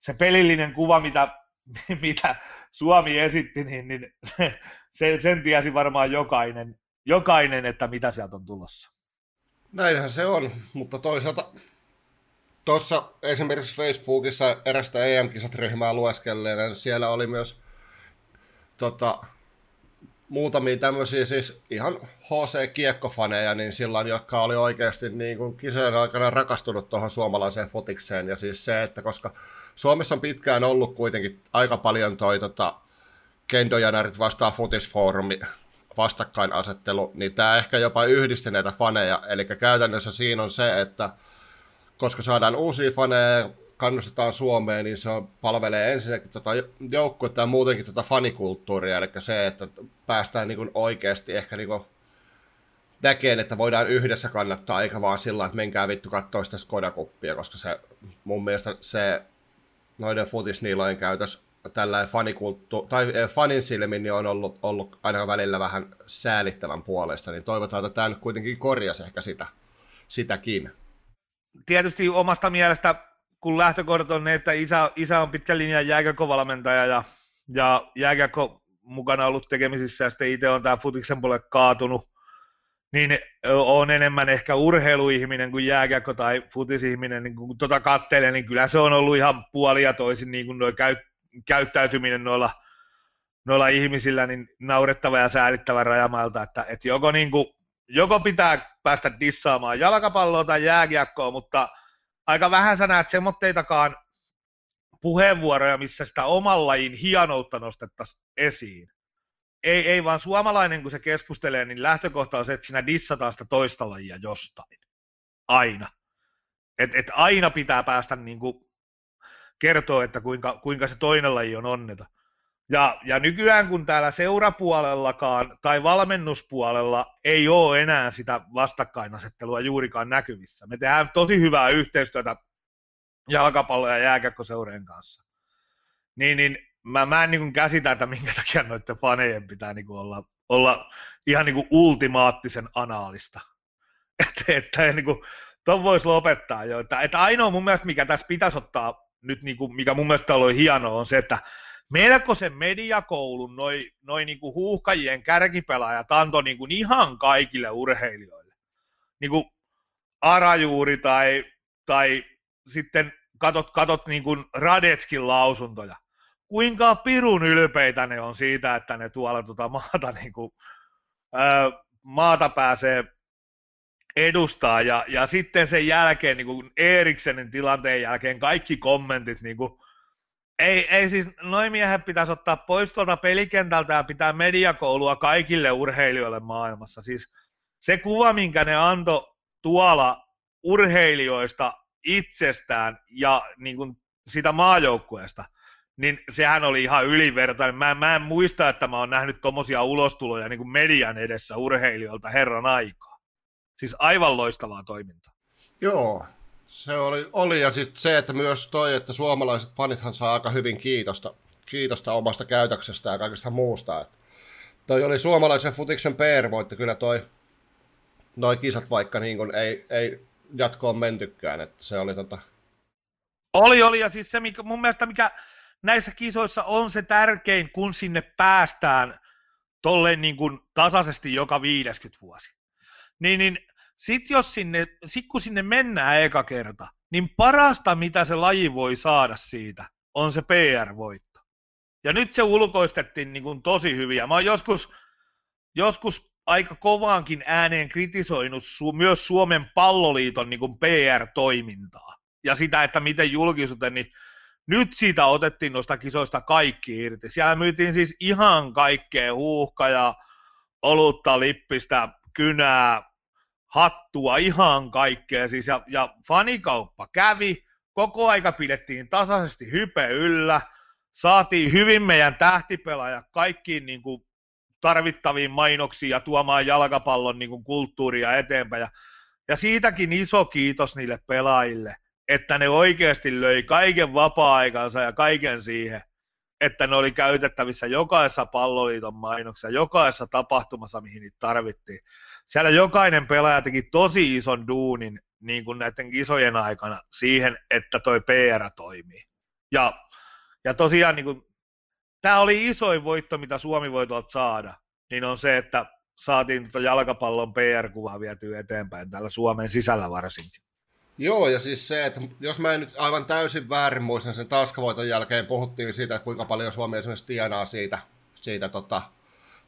Se pelillinen kuva, mitä, mitä Suomi esitti, niin, niin se, se, sen tiesi varmaan jokainen, jokainen, että mitä sieltä on tulossa. Näinhän se on, mutta toisaalta tuossa esimerkiksi Facebookissa erästä EM-kisat ryhmää lueskelleen, siellä oli myös tota, muutamia tämmöisiä siis ihan HC-kiekkofaneja, niin silloin, jotka oli oikeasti niin kuin kisojen aikana rakastunut tuohon suomalaiseen fotikseen. Ja siis se, että koska Suomessa on pitkään ollut kuitenkin aika paljon toi tota, Kendojanarit vastaan futisfoorumi vastakkainasettelu, niin tämä ehkä jopa yhdisti näitä faneja. Eli käytännössä siinä on se, että koska saadaan uusia faneja, kannustetaan Suomeen, niin se palvelee ensinnäkin tota joukkuetta ja muutenkin tota fanikulttuuria, eli se, että päästään niin oikeasti ehkä niin näkeen, että voidaan yhdessä kannattaa, eikä vaan sillä että menkää vittu katsoa sitä Skoda-kuppia, koska se mun mielestä se noiden futisniilojen käytös tällä fanikulttu, tai eh, fanin silmin niin on ollut, ollut aina välillä vähän säälittävän puolesta, niin toivotaan, että tämä nyt kuitenkin korjasi ehkä sitä, sitäkin. Tietysti omasta mielestä, kun lähtökohdat on ne, että isä, isä on pitkän linjan jääkäkovalmentaja ja, ja jääkäkko mukana ollut tekemisissä ja sitten itse on tämä futiksen puolelle kaatunut, niin on enemmän ehkä urheiluihminen kuin jääkäkko tai futisihminen, niin kun tota kattelee, niin kyllä se on ollut ihan puolia toisin niin kuin nuo käy, käyttäytyminen noilla, noilla ihmisillä niin naurettava ja säälittävä rajamalta, että, että joko, niin kuin, joko pitää päästä dissaamaan jalkapalloa tai jääkiekkoa, mutta aika vähän sä näet semmoitteitakaan puheenvuoroja, missä sitä oman lajin hienoutta nostettaisiin esiin. Ei, ei vaan suomalainen, kun se keskustelee, niin lähtökohta on se, että sinä dissataan sitä toista lajia jostain. Aina. Et, et aina pitää päästä niin kuin kertoo, että kuinka, kuinka se toinen laji on onneta. Ja, ja nykyään kun täällä seurapuolellakaan tai valmennuspuolella ei ole enää sitä vastakkainasettelua juurikaan näkyvissä. Me tehdään tosi hyvää yhteistyötä jalkapallo- ja jääkäkkoseureen kanssa. Niin, niin mä, mä en niin käsitä, että minkä takia noiden fanejen pitää niin olla, olla ihan niin ultimaattisen anaalista. Että, että niin kuin, ton voisi lopettaa jo. Että, että ainoa mun mielestä, mikä tässä pitäisi ottaa nyt niin kuin, mikä mun mielestä oli hienoa, on se, että melkoisen mediakoulun noin noi niin kuin huuhkajien kärkipelaajat antoi niin kuin ihan kaikille urheilijoille. Niin kuin Arajuuri tai, tai sitten katot, katot niin kuin Radetskin lausuntoja. Kuinka pirun ylpeitä ne on siitä, että ne tuolla tuota maata, niin kuin, ää, maata pääsee edustaa. Ja, ja sitten sen jälkeen, niin kuin Eriksenin tilanteen jälkeen, kaikki kommentit, niin kuin, ei, ei siis, noin miehet pitäisi ottaa pois tuolta pelikentältä ja pitää mediakoulua kaikille urheilijoille maailmassa. Siis se kuva, minkä ne antoi tuolla urheilijoista itsestään ja niin kuin sitä maajoukkueesta, niin sehän oli ihan ylivertainen. Mä, mä en muista, että mä oon nähnyt tommosia ulostuloja niin kuin median edessä urheilijoilta herran aikaa. Siis aivan loistavaa toimintaa. Joo, se oli, oli ja sitten se, että myös toi, että suomalaiset fanithan saa aika hyvin kiitosta, kiitosta omasta käytöksestä ja kaikesta muusta. Että toi oli suomalaisen futiksen PR-voitti kyllä toi, noi kisat, vaikka niin kun ei, ei jatkoon mentykään, että se oli tota... Oli, oli, ja siis se mikä, mun mielestä mikä näissä kisoissa on se tärkein, kun sinne päästään tolleen niin kuin tasaisesti joka 50 vuosi. Niin, niin sitten jos sinne, sit kun sinne mennään eka kerta, niin parasta mitä se laji voi saada siitä on se PR-voitto. Ja nyt se ulkoistettiin niin kuin tosi hyviä. Mä oon joskus, joskus aika kovaankin ääneen kritisoinut su- myös Suomen palloliiton niin kuin PR-toimintaa. Ja sitä, että miten julkisuuteen, niin nyt siitä otettiin noista kisoista kaikki irti. Siellä myytiin siis ihan kaikkea huuhka ja olutta, lippistä, kynää, hattua, ihan kaikkea. Siis ja, ja fanikauppa kävi, koko aika pidettiin tasaisesti hype yllä, saatiin hyvin meidän tähtipelaajat kaikkiin niin kuin tarvittaviin mainoksiin ja tuomaan jalkapallon niin kuin kulttuuria eteenpäin. Ja, ja siitäkin iso kiitos niille pelaajille, että ne oikeasti löi kaiken vapaa-aikansa ja kaiken siihen, että ne oli käytettävissä jokaisessa palloliiton mainoksessa, jokaisessa tapahtumassa, mihin niitä tarvittiin siellä jokainen pelaaja teki tosi ison duunin niin kuin näiden kisojen aikana siihen, että toi PR toimii. Ja, ja tosiaan niin kuin, tämä oli isoin voitto, mitä Suomi voi tuolta saada, niin on se, että saatiin tuota jalkapallon PR-kuvaa vietyä eteenpäin täällä Suomen sisällä varsinkin. Joo, ja siis se, että jos mä en nyt aivan täysin väärin muistan, sen Tanskavoiton jälkeen puhuttiin siitä, kuinka paljon Suomi esimerkiksi tienaa siitä, siitä tota,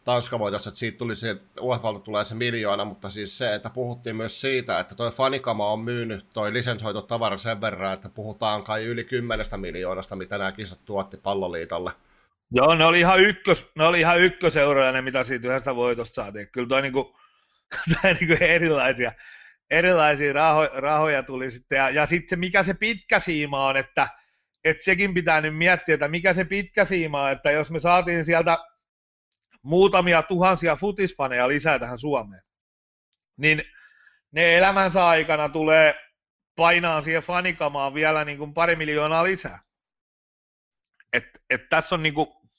Tanska voitossa, että siitä tuli se, UEFalta tulee se miljoona, mutta siis se, että puhuttiin myös siitä, että toi fanikama on myynyt toi lisensoitotavara sen verran, että puhutaan kai yli kymmenestä miljoonasta, mitä nämä kisat tuotti palloliitolle. Joo, ne oli ihan, ykkös, ne oli ihan ykköseuroja ne, mitä siitä yhdestä voitosta saatiin. Kyllä toi niinku, toi niinku erilaisia, erilaisia raho, rahoja tuli sitten. Ja, ja sitten mikä se pitkä siima on, että, että sekin pitää nyt miettiä, että mikä se pitkä siima on, että jos me saatiin sieltä muutamia tuhansia futisfaneja lisää tähän Suomeen, niin ne elämänsä aikana tulee painaa siihen fanikamaan vielä niin kuin pari miljoonaa lisää. Et, et tässä on niinku,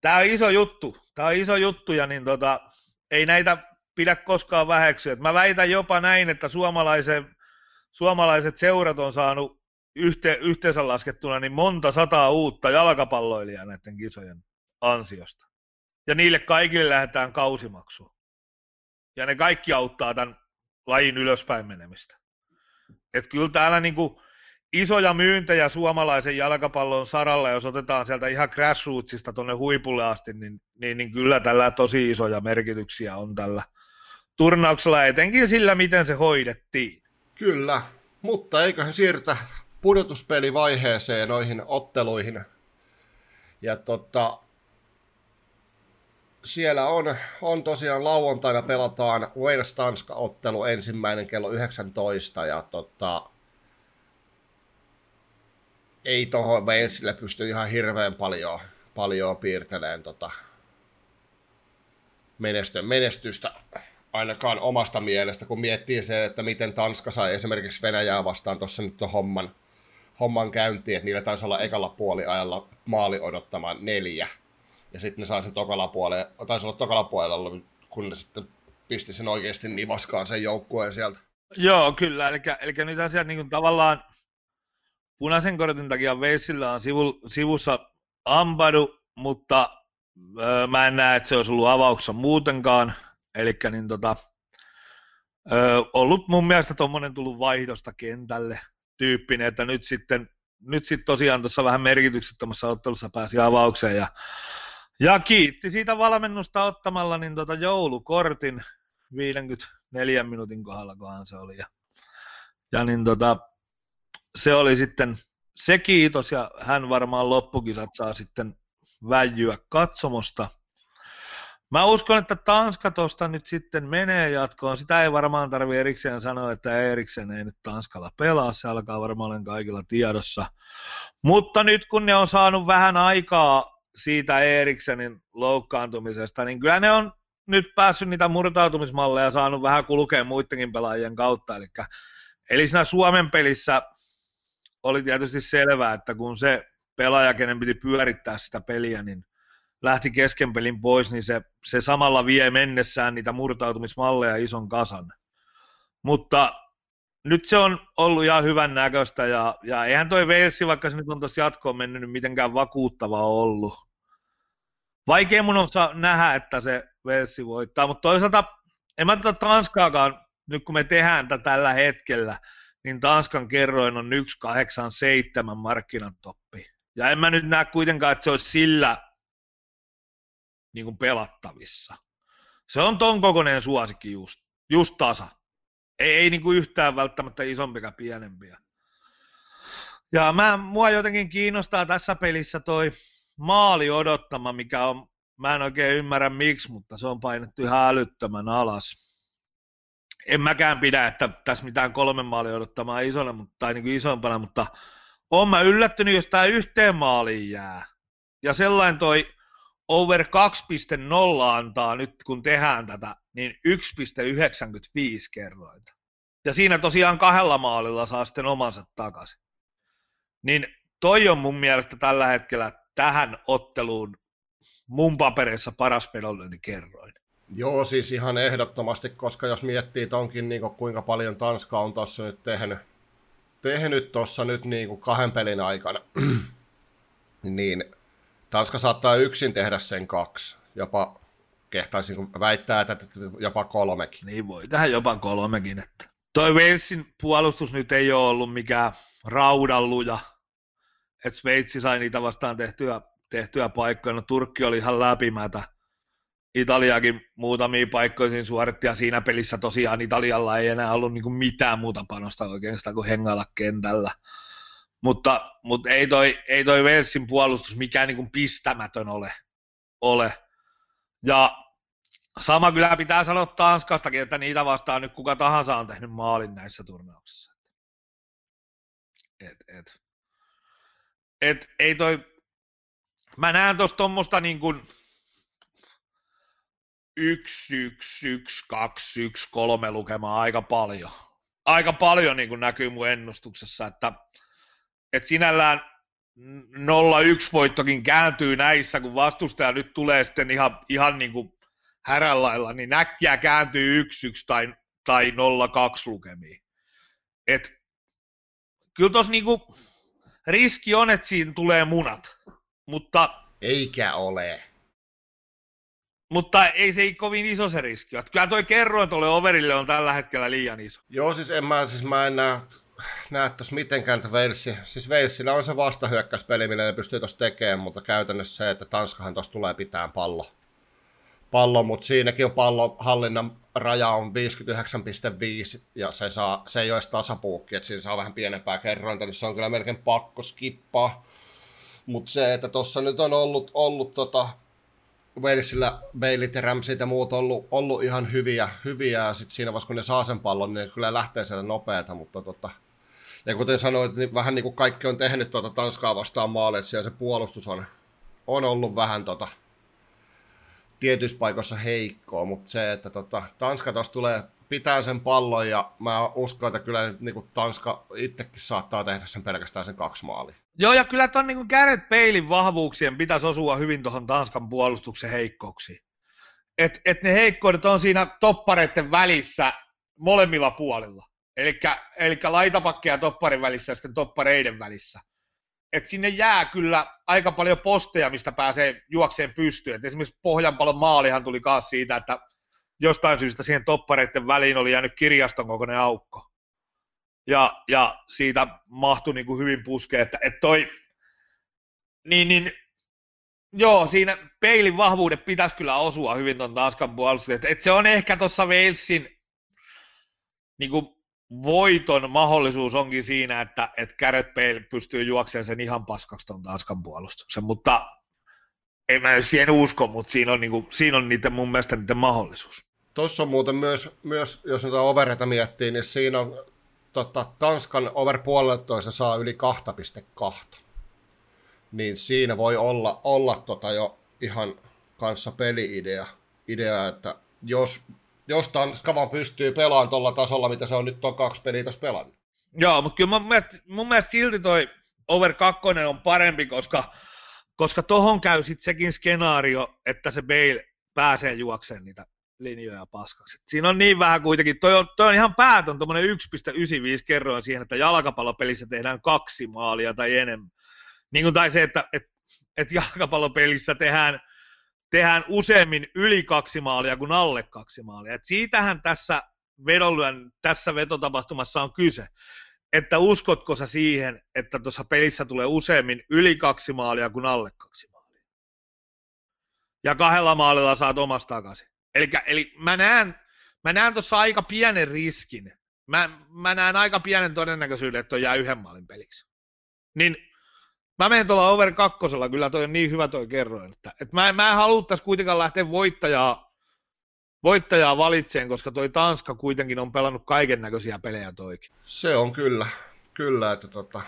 tämä on iso juttu, tämä on iso juttu ja niin tota, ei näitä pidä koskaan väheksyä. mä väitän jopa näin, että suomalaiset seurat on saanut yhte, yhteensä laskettuna niin monta sataa uutta jalkapalloilijaa näiden kisojen ansiosta. Ja niille kaikille lähdetään kausimaksu. Ja ne kaikki auttaa tämän lajin ylöspäin menemistä. Et kyllä täällä niinku isoja myyntejä suomalaisen jalkapallon saralla, jos otetaan sieltä ihan grassrootsista tuonne huipulle asti, niin, niin, niin kyllä tällä tosi isoja merkityksiä on tällä turnauksella, etenkin sillä, miten se hoidettiin. Kyllä, mutta eiköhän siirrytä pudotuspelivaiheeseen noihin otteluihin. Ja tota, siellä on, on tosiaan lauantaina pelataan Wales-Tanska-ottelu ensimmäinen kello 19 ja tota, ei tuohon Walesille pysty ihan hirveän paljon, paljon piirtelemään tota menestystä ainakaan omasta mielestä, kun miettii se, että miten Tanska sai esimerkiksi Venäjää vastaan tuossa nyt homman, homman käyntiin, että niillä taisi olla ekalla puoliajalla maali odottamaan neljä. Ja sitten ne sai sen tokalla puolella, taisi olla tokalla puolella, kun ne sitten pisti sen oikeasti nivaskaan sen joukkueen sieltä. Joo, kyllä. Eli, eli nyt asiat niin kuin tavallaan punaisen kortin takia Veissillä on sivu, sivussa Ambadu, mutta öö, mä en näe, että se olisi ollut avauksessa muutenkaan. Eli niin tota, öö, ollut mun mielestä tuommoinen tullut vaihdosta kentälle tyyppinen, että nyt sitten nyt sitten tosiaan tuossa vähän merkityksettömässä ottelussa pääsi avaukseen ja, ja kiitti siitä valmennusta ottamalla niin tota joulukortin 54 minuutin kohdalla, kohan se oli. Ja, ja niin tota, se oli sitten se kiitos ja hän varmaan loppukisat saa sitten väijyä katsomosta. Mä uskon, että Tanska tuosta nyt sitten menee jatkoon. Sitä ei varmaan tarvi erikseen sanoa, että Eriksen ei nyt Tanskalla pelaa. Se alkaa varmaan olla kaikilla tiedossa. Mutta nyt kun ne on saanut vähän aikaa siitä Eriksenin loukkaantumisesta, niin kyllä ne on nyt päässyt niitä murtautumismalleja saanut vähän kulkea muidenkin pelaajien kautta. Eli, eli siinä Suomen pelissä oli tietysti selvää, että kun se pelaaja, kenen piti pyörittää sitä peliä, niin lähti kesken pelin pois, niin se, se samalla vie mennessään niitä murtautumismalleja ison kasan. Mutta nyt se on ollut ihan hyvän näköistä ja, ja eihän toi Veilsi, vaikka se nyt on tuossa jatkoon mennyt, niin mitenkään vakuuttava ollut. Vaikea mun on nähdä, että se Veilsi voittaa, mutta toisaalta en mä tätä Tanskaakaan, nyt kun me tehdään tätä tällä hetkellä, niin Tanskan kerroin on 1,87 markkinatoppi. Ja en mä nyt näe kuitenkaan, että se olisi sillä niin kuin pelattavissa. Se on ton kokoinen suosikki just, just tasa. Ei, ei niin kuin yhtään välttämättä isompi eikä pienempiä. Ja mä, mua jotenkin kiinnostaa tässä pelissä toi maali odottama, mikä on, mä en oikein ymmärrä miksi, mutta se on painettu ihan älyttömän alas. En mäkään pidä, että tässä mitään kolmen maali odottamaa isona, tai niin kuin isompana, mutta on mä yllättynyt, jos tämä yhteen maaliin jää. Ja sellainen toi over 2.0 antaa nyt, kun tehdään tätä, niin 1.95 kerrointa. Ja siinä tosiaan kahdella maalilla saa sitten omansa takaisin. Niin toi on mun mielestä tällä hetkellä tähän otteluun mun paperissa paras kerroin. Joo, siis ihan ehdottomasti, koska jos miettii tonkin, niin kuinka paljon Tanska on tuossa nyt tehnyt, tehnyt tuossa nyt niin kuin kahden pelin aikana, niin Tanska saattaa yksin tehdä sen kaksi, jopa kehtaisin väittää, että jopa kolmekin. Niin voi tähän jopa kolmekin. Että. Toi Walesin puolustus nyt ei ole ollut mikään raudalluja, että Sveitsi sai niitä vastaan tehtyä, tehtyä paikkoja, no Turkki oli ihan läpimätä. Italiakin muutamia paikkoja siinä suoritti, ja siinä pelissä tosiaan Italialla ei enää ollut niinku mitään muuta panosta oikeastaan kuin hengalla kentällä. Mutta, mutta ei, toi, ei toi Walesin puolustus mikään niin pistämätön ole. ole. Ja sama kyllä pitää sanoa Tanskastakin, että niitä vastaan nyt kuka tahansa on tehnyt maalin näissä turnauksissa. Et, et. Et, ei toi, mä näen tuossa tuommoista niin kuin 1, 1, 1, 2, 1, 3 lukemaa aika paljon. Aika paljon niin kuin näkyy mun ennustuksessa, että et sinällään 0-1 voittokin kääntyy näissä, kun vastustaja nyt tulee sitten ihan, ihan niin kuin härälailla, niin näkkiä kääntyy 1-1 tai, tai 0-2 lukemiin. Et, kyllä tuossa niinku, riski on, että siinä tulee munat, mutta... Eikä ole. Mutta ei se kovin iso se riski ole. Kyllä toi kerroin tuolle overille on tällä hetkellä liian iso. Joo, siis en mä, siis mä en näe, näe tuossa mitenkään, että Walesi, siis Walesilla on se vastahyökkäyspeli, millä ne pystyy tuossa tekemään, mutta käytännössä se, että Tanskahan tuossa tulee pitää pallo. Pallo, mutta siinäkin on pallon hallinnan raja on 59,5 ja se, saa, se ei ole edes tasapuukki, että siinä saa vähän pienempää kerrointa, niin se on kyllä melkein pakko skippaa. Mutta se, että tuossa nyt on ollut, ollut tota, Walesillä Bailit ja Ramseyt ja muut ollut, ollut ihan hyviä, hyviä ja sitten siinä vaiheessa kun ne saa sen pallon, niin kyllä lähtee sieltä nopeata, mutta tota, ja kuten sanoit, niin vähän niin kuin kaikki on tehnyt tuota Tanskaa vastaan maalle, että siellä se puolustus on, on ollut vähän tota, tietyissä paikoissa heikkoa, mutta se, että tota, Tanska tuossa tulee pitää sen pallon ja mä uskon, että kyllä niin kuin Tanska itsekin saattaa tehdä sen pelkästään sen kaksi maalia. Joo, ja kyllä tuon niin Gareth Peilin vahvuuksien pitäisi osua hyvin tuohon Tanskan puolustuksen heikkouksiin. Et, et ne heikkoudet on siinä toppareiden välissä molemmilla puolilla. Eli laitapakkeja ja topparin välissä ja sitten toppareiden välissä. Et sinne jää kyllä aika paljon posteja, mistä pääsee juokseen pystyyn. Et esimerkiksi Pohjanpalon maalihan tuli taas siitä, että jostain syystä siihen toppareiden väliin oli jäänyt kirjaston kokoinen aukko ja, ja siitä mahtui niin kuin hyvin puskeen, että, että toi, niin, niin joo, siinä peilin vahvuudet pitäisi kyllä osua hyvin tuon Tanskan puolustuksen, että se on ehkä tuossa Walesin niin kuin voiton mahdollisuus onkin siinä, että, että Gareth Bale pystyy juoksemaan sen ihan paskaksi tuon Tanskan puolustuksen, mutta en mä siihen usko, mutta siinä on, niin kuin, siinä on niiden, mun mielestä niiden mahdollisuus. Tuossa on muuten myös, myös jos näitä overeita miettii, niin siinä on tota, Tanskan over puoleltoista saa yli 2,2. Niin siinä voi olla, olla tota jo ihan kanssa peli-idea, idea, että jos, jos Tanska vaan pystyy pelaamaan tuolla tasolla, mitä se on nyt on kaksi peliä tuossa pelannut. Joo, mutta kyllä mun mielestä, mun mielestä silti toi over 2 on parempi, koska, koska tohon käy sitten sekin skenaario, että se Bale pääsee juokseen niitä linjoja paskaksi. Siinä on niin vähän kuitenkin, toi on, toi on ihan päätön tuommoinen 1,95 kerroin siihen, että jalkapallopelissä tehdään kaksi maalia tai enemmän. Niin kuin, tai se, että et, et jalkapallopelissä tehdään, tehdään useammin yli kaksi maalia kuin alle kaksi maalia. Et siitähän tässä vedonlyön, tässä vetotapahtumassa on kyse. Että uskotko sä siihen, että tuossa pelissä tulee useammin yli kaksi maalia kuin alle kaksi maalia? Ja kahdella maalilla saat omasta takaisin. Elikkä, eli mä näen, mä näen tuossa aika pienen riskin. Mä, mä näen aika pienen todennäköisyyden, että toi jää yhden maalin peliksi. Niin mä menen tuolla over kakkosella, kyllä toi on niin hyvä toi kerroin, että, että mä, mä en haluttaisi kuitenkaan lähteä voittajaa, voittajaa valitseen, koska toi Tanska kuitenkin on pelannut kaiken näköisiä pelejä toikin. Se on kyllä, kyllä, että tota,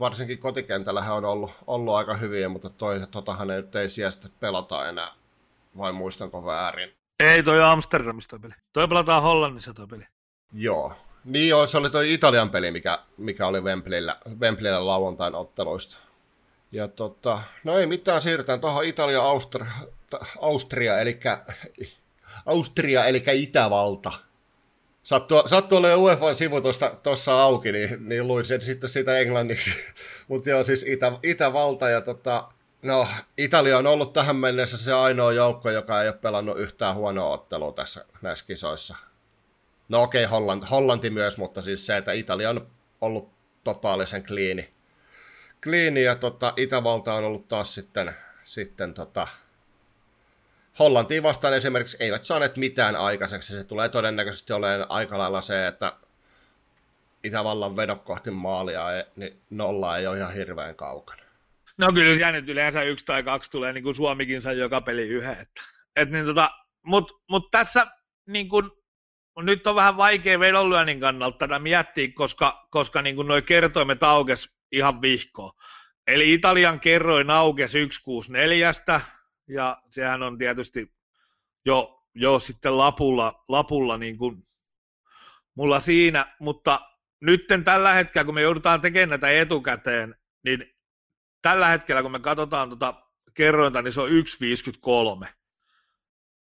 varsinkin kotikentällähän on ollut, ollut aika hyviä, mutta toi, totahan ei, ei sieltä pelata enää vai muistanko väärin? Ei, toi Amsterdamista toi peli. Toi pelataan Hollannissa toi peli. Joo. Niin joo, se oli toi Italian peli, mikä, mikä oli Wembleyllä, Wembleyllä lauantain otteluista. Ja tota, no ei mitään, siirrytään tuohon Italia Austria, Austria eli Austria, eli Itävalta. Sattuu, sattuu olemaan UEFA sivu tuossa auki, niin, niin luin sen sitten siitä englanniksi. Mutta joo, siis Itä, Itävalta ja tota, No, Italia on ollut tähän mennessä se ainoa joukko, joka ei ole pelannut yhtään huonoa ottelua tässä näissä kisoissa. No okei, okay, Hollanti, Hollanti myös, mutta siis se, että Italia on ollut totaalisen kliini. Kliini ja tota, Itävalta on ollut taas sitten, sitten tota, Hollantiin vastaan esimerkiksi eivät saaneet mitään aikaiseksi. Se tulee todennäköisesti olemaan aika lailla se, että Itävallan vedot kohti maalia, niin nolla ei ole ihan hirveän kaukana. No kyllä siellä nyt yleensä yksi tai kaksi tulee, niin kuin Suomikin sai joka peli yhden. Että, et niin tota, Mutta mut tässä niin kuin, nyt on vähän vaikea vedonlyönnin kannalta tätä miettiä, koska, koska niin kuin noi kertoimet aukes ihan vihkoon. Eli Italian kerroin aukes 164, ja sehän on tietysti jo, jo sitten lapulla, lapulla niin kuin mulla siinä, mutta nytten tällä hetkellä, kun me joudutaan tekemään näitä etukäteen, niin tällä hetkellä, kun me katsotaan tota kerrointa, niin se on 1,53.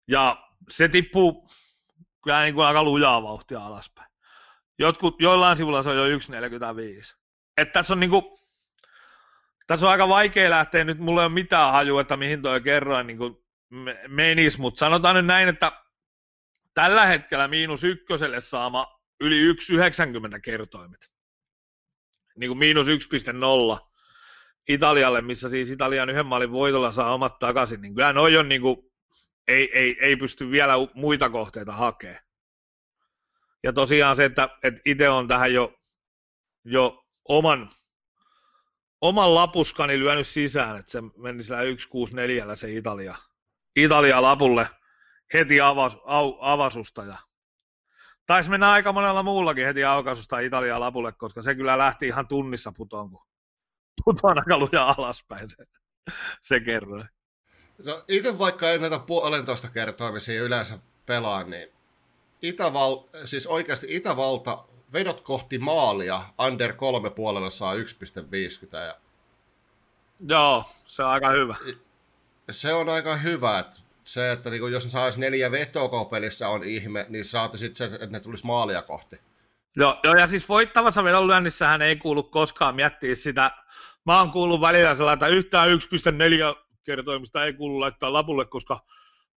Ja se tippuu kyllä niin kuin aika lujaa vauhtia alaspäin. Jotkut, joillain sivulla se on jo 1,45. Että tässä on niin kuin, tässä on aika vaikea lähteä nyt, mulla ei ole mitään hajua, että mihin toi kerroin niin kuin menisi, mutta sanotaan nyt näin, että tällä hetkellä miinus ykköselle saama yli 1,90 kertoimet. Niin kuin miinus 1,0 Italialle, missä siis Italian yhden maalin voitolla saa omat takaisin, niin kyllä noi on niin kuin, ei, ei, ei pysty vielä muita kohteita hakemaan. Ja tosiaan se, että, että itse on tähän jo, jo oman, oman lapuskani lyönyt sisään, että se meni sillä 164 se Italia, Italia lapulle heti avas, au, avasusta ja taisi mennä aika monella muullakin heti aukaisusta Italia lapulle, koska se kyllä lähti ihan tunnissa putoon, kun putoon aika luja alaspäin se, se kerroi. No, itse vaikka ei näitä puolentoista kertoimisia yleensä pelaa, niin Itäval, siis oikeasti Itävalta vedot kohti maalia under kolme puolella saa 1,50. Ja... Joo, se on aika hyvä. Se on aika hyvä, että se, että niin jos ne saisi neljä vetoa pelissä on ihme, niin saati sitten se, että ne tulisi maalia kohti. Joo, joo ja siis voittavassa vedonlyönnissähän ei kuulu koskaan miettiä sitä. Mä oon kuullut välillä sellainen, että yhtään 1,4 kertoimista ei kuulu laittaa lapulle, koska,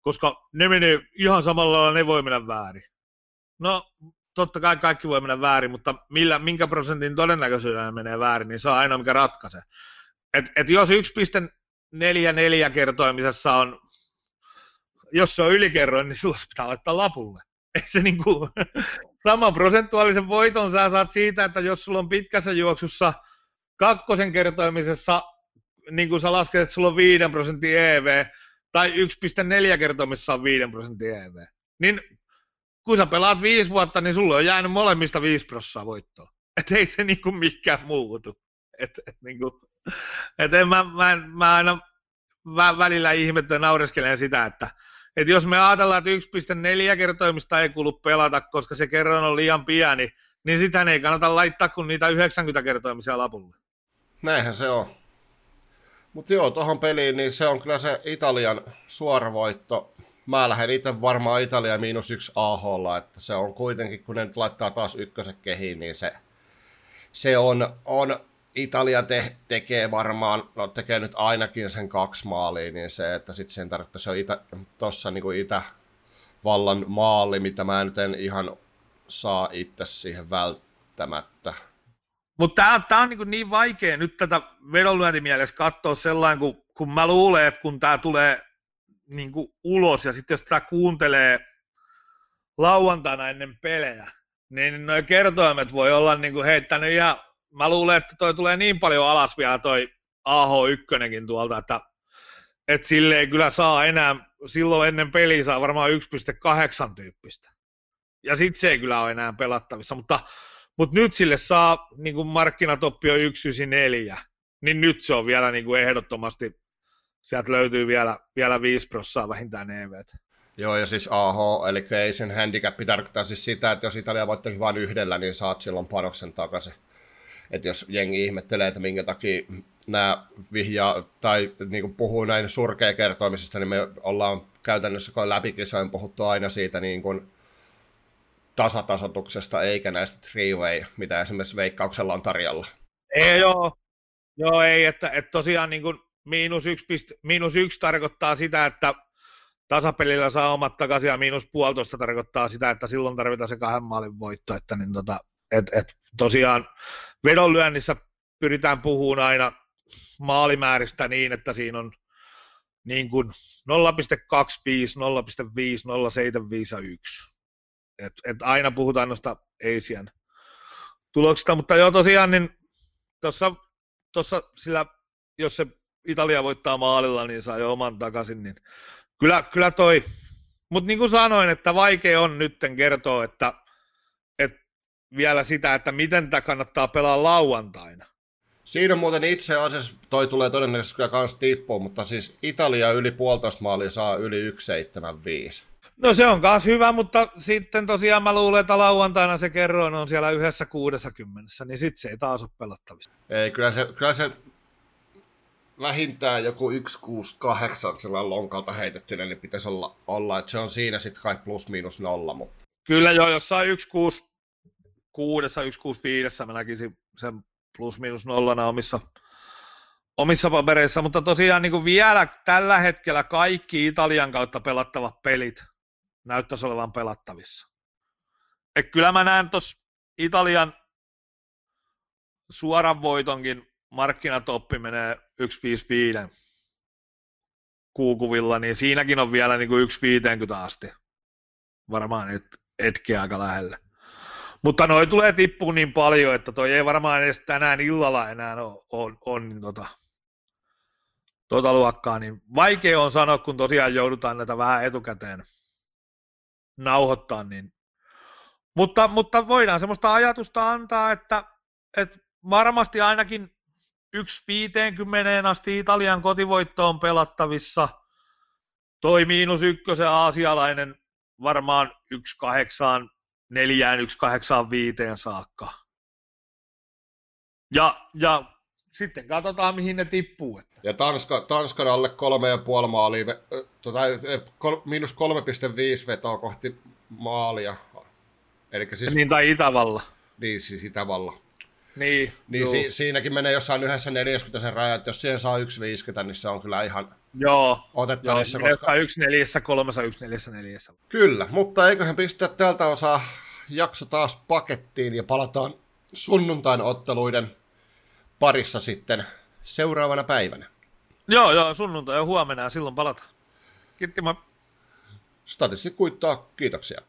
koska ne menee ihan samalla lailla, ne voi mennä väärin. No, totta kai kaikki voi mennä väärin, mutta millä, minkä prosentin todennäköisyydellä menee väärin, niin se on aina mikä ratkaisee. Et, et jos 1,44 kertoimisessa on, jos se on ylikerroin, niin silloin pitää laittaa lapulle. Ei se niin kuin, sama prosentuaalisen voiton sä saat siitä, että jos sulla on pitkässä juoksussa kakkosen kertoimisessa, niin kuin sä lasket, että sulla on 5 prosentin EV, tai 1,4 kertoimissa on 5 prosentin EV, niin kun sä pelaat viisi vuotta, niin sulla on jäänyt molemmista viisi prossaa voittoa. Että ei se niinku mikään muutu. Et, et niinku, et mä, mä, mä aina mä välillä ihmettelen naureskelen sitä, että et jos me ajatellaan, että 1,4 kertoimista ei kuulu pelata, koska se kerroin on liian pieni, niin sitä ei kannata laittaa kuin niitä 90 kertoimisia lapulle. Näinhän se on. Mutta joo, tuohon peliin, niin se on kyllä se Italian suoravoitto mä lähden itse varmaan Italia miinus yksi AHlla, että se on kuitenkin, kun ne nyt laittaa taas ykkösen kehiin, niin se, se on, on Italia te, tekee varmaan, no tekee nyt ainakin sen kaksi maalia, niin se, että sitten sen tarvittaa, se on itä, tossa niin kuin Itävallan maali, mitä mä nyt en ihan saa itse siihen välttämättä. Mutta tämä, tämä on niin, niin vaikea nyt tätä vedonlyöntimielessä katsoa sellainen, kun, kun mä luulen, että kun tämä tulee niin kuin ulos, ja sitten jos tätä kuuntelee lauantaina ennen pelejä, niin nuo kertoimet voi olla niin kuin heittänyt ihan, mä luulen, että toi tulee niin paljon alas vielä toi AH1 tuolta, että, että sille ei kyllä saa enää, silloin ennen peliä saa varmaan 1,8 tyyppistä. Ja sitten se ei kyllä ole enää pelattavissa, mutta, mutta nyt sille saa, niin kuin markkinatoppi on 194, niin nyt se on vielä niin kuin ehdottomasti sieltä löytyy vielä, vielä 5 prossaa vähintään EVt. Joo, ja siis AH, eli ei sen handicap tarkoittaa siis sitä, että jos Italia voittakin vain yhdellä, niin saat silloin panoksen takaisin. Että jos jengi ihmettelee, että minkä takia nämä vihjaa tai niin kuin puhuu näin surkea kertoimisesta, niin me ollaan käytännössä kun läpikisoin puhuttu aina siitä niin kuin tasatasotuksesta, eikä näistä three-way, mitä esimerkiksi Veikkauksella on tarjolla. Ei joo, joo ei, että, että tosiaan niin kuin miinus yksi, pist, miinus yksi tarkoittaa sitä, että tasapelillä saa omat takaisin ja miinus puolitoista tarkoittaa sitä, että silloin tarvitaan se kahden maalin voitto, että niin tota, et, et tosiaan vedonlyönnissä pyritään puhumaan aina maalimääristä niin, että siinä on niin kuin 0,25, 0,5, 0,75 ja 1. Et, et aina puhutaan noista Asian tuloksista, mutta joo tosiaan niin tuossa sillä, jos se Italia voittaa maalilla, niin saa jo oman takaisin. Niin kyllä, kyllä toi, mutta niin kuin sanoin, että vaikea on nytten kertoa, että, että vielä sitä, että miten tätä kannattaa pelaa lauantaina. Siinä on muuten itse asiassa, toi tulee todennäköisesti kyllä kans tippuun, mutta siis Italia yli puolitoista maalia saa yli 1,75. No se on myös hyvä, mutta sitten tosiaan mä luulen, että lauantaina se kerroin on siellä yhdessä kuudessa kymmenessä, niin sitten se ei taas ole pelattavissa. Ei, kyllä se, kyllä se vähintään joku 168 sillä lonkalta heitettynä, niin pitäisi olla, olla että se on siinä sitten kai plus miinus nolla. Mutta... Kyllä joo, jossain 166, 165 mä näkisin sen plus miinus nollana omissa, omissa papereissa, mutta tosiaan niin kuin vielä tällä hetkellä kaikki Italian kautta pelattavat pelit näyttäisi olevan pelattavissa. Et kyllä mä näen tuossa Italian suoran voitonkin markkinatoppi menee 155 kuukuvilla, niin siinäkin on vielä niin kuin 150 asti. Varmaan et, etkeä aika lähellä. Mutta noi tulee tippuun niin paljon, että toi ei varmaan edes tänään illalla enää ole, on, on niin tota, tota luokkaa, niin vaikea on sanoa, kun tosiaan joudutaan näitä vähän etukäteen nauhoittaa, niin mutta, mutta voidaan semmoista ajatusta antaa, että, että varmasti ainakin yksi 50 asti Italian kotivoitto on pelattavissa. Toi miinus ykkösen aasialainen varmaan 1 neljään, 1 viiteen saakka. Ja, ja sitten katsotaan, mihin ne tippuu. Ja Tanska, Tanskan alle kolme ja puoli maalia, tota, kol, miinus 3,5 vetoa kohti maalia. Elikkä siis, niin, tai Itävalla. Niin, siis Itävalla. Niin, niin si, siinäkin menee jossain yhdessä 40 sen raja, että jos siihen saa 1,50, niin se on kyllä ihan joo, otettavissa. Joo, koska... yksi neljässä, kolmessa, yksi neljässä, neljässä. Kyllä, mutta eiköhän pistää tältä osaa jakso taas pakettiin ja palataan sunnuntain otteluiden parissa sitten seuraavana päivänä. Joo, joo, sunnuntai on huomenna ja silloin palataan. Kiitti, moi. Statisti kuittaa, kiitoksia.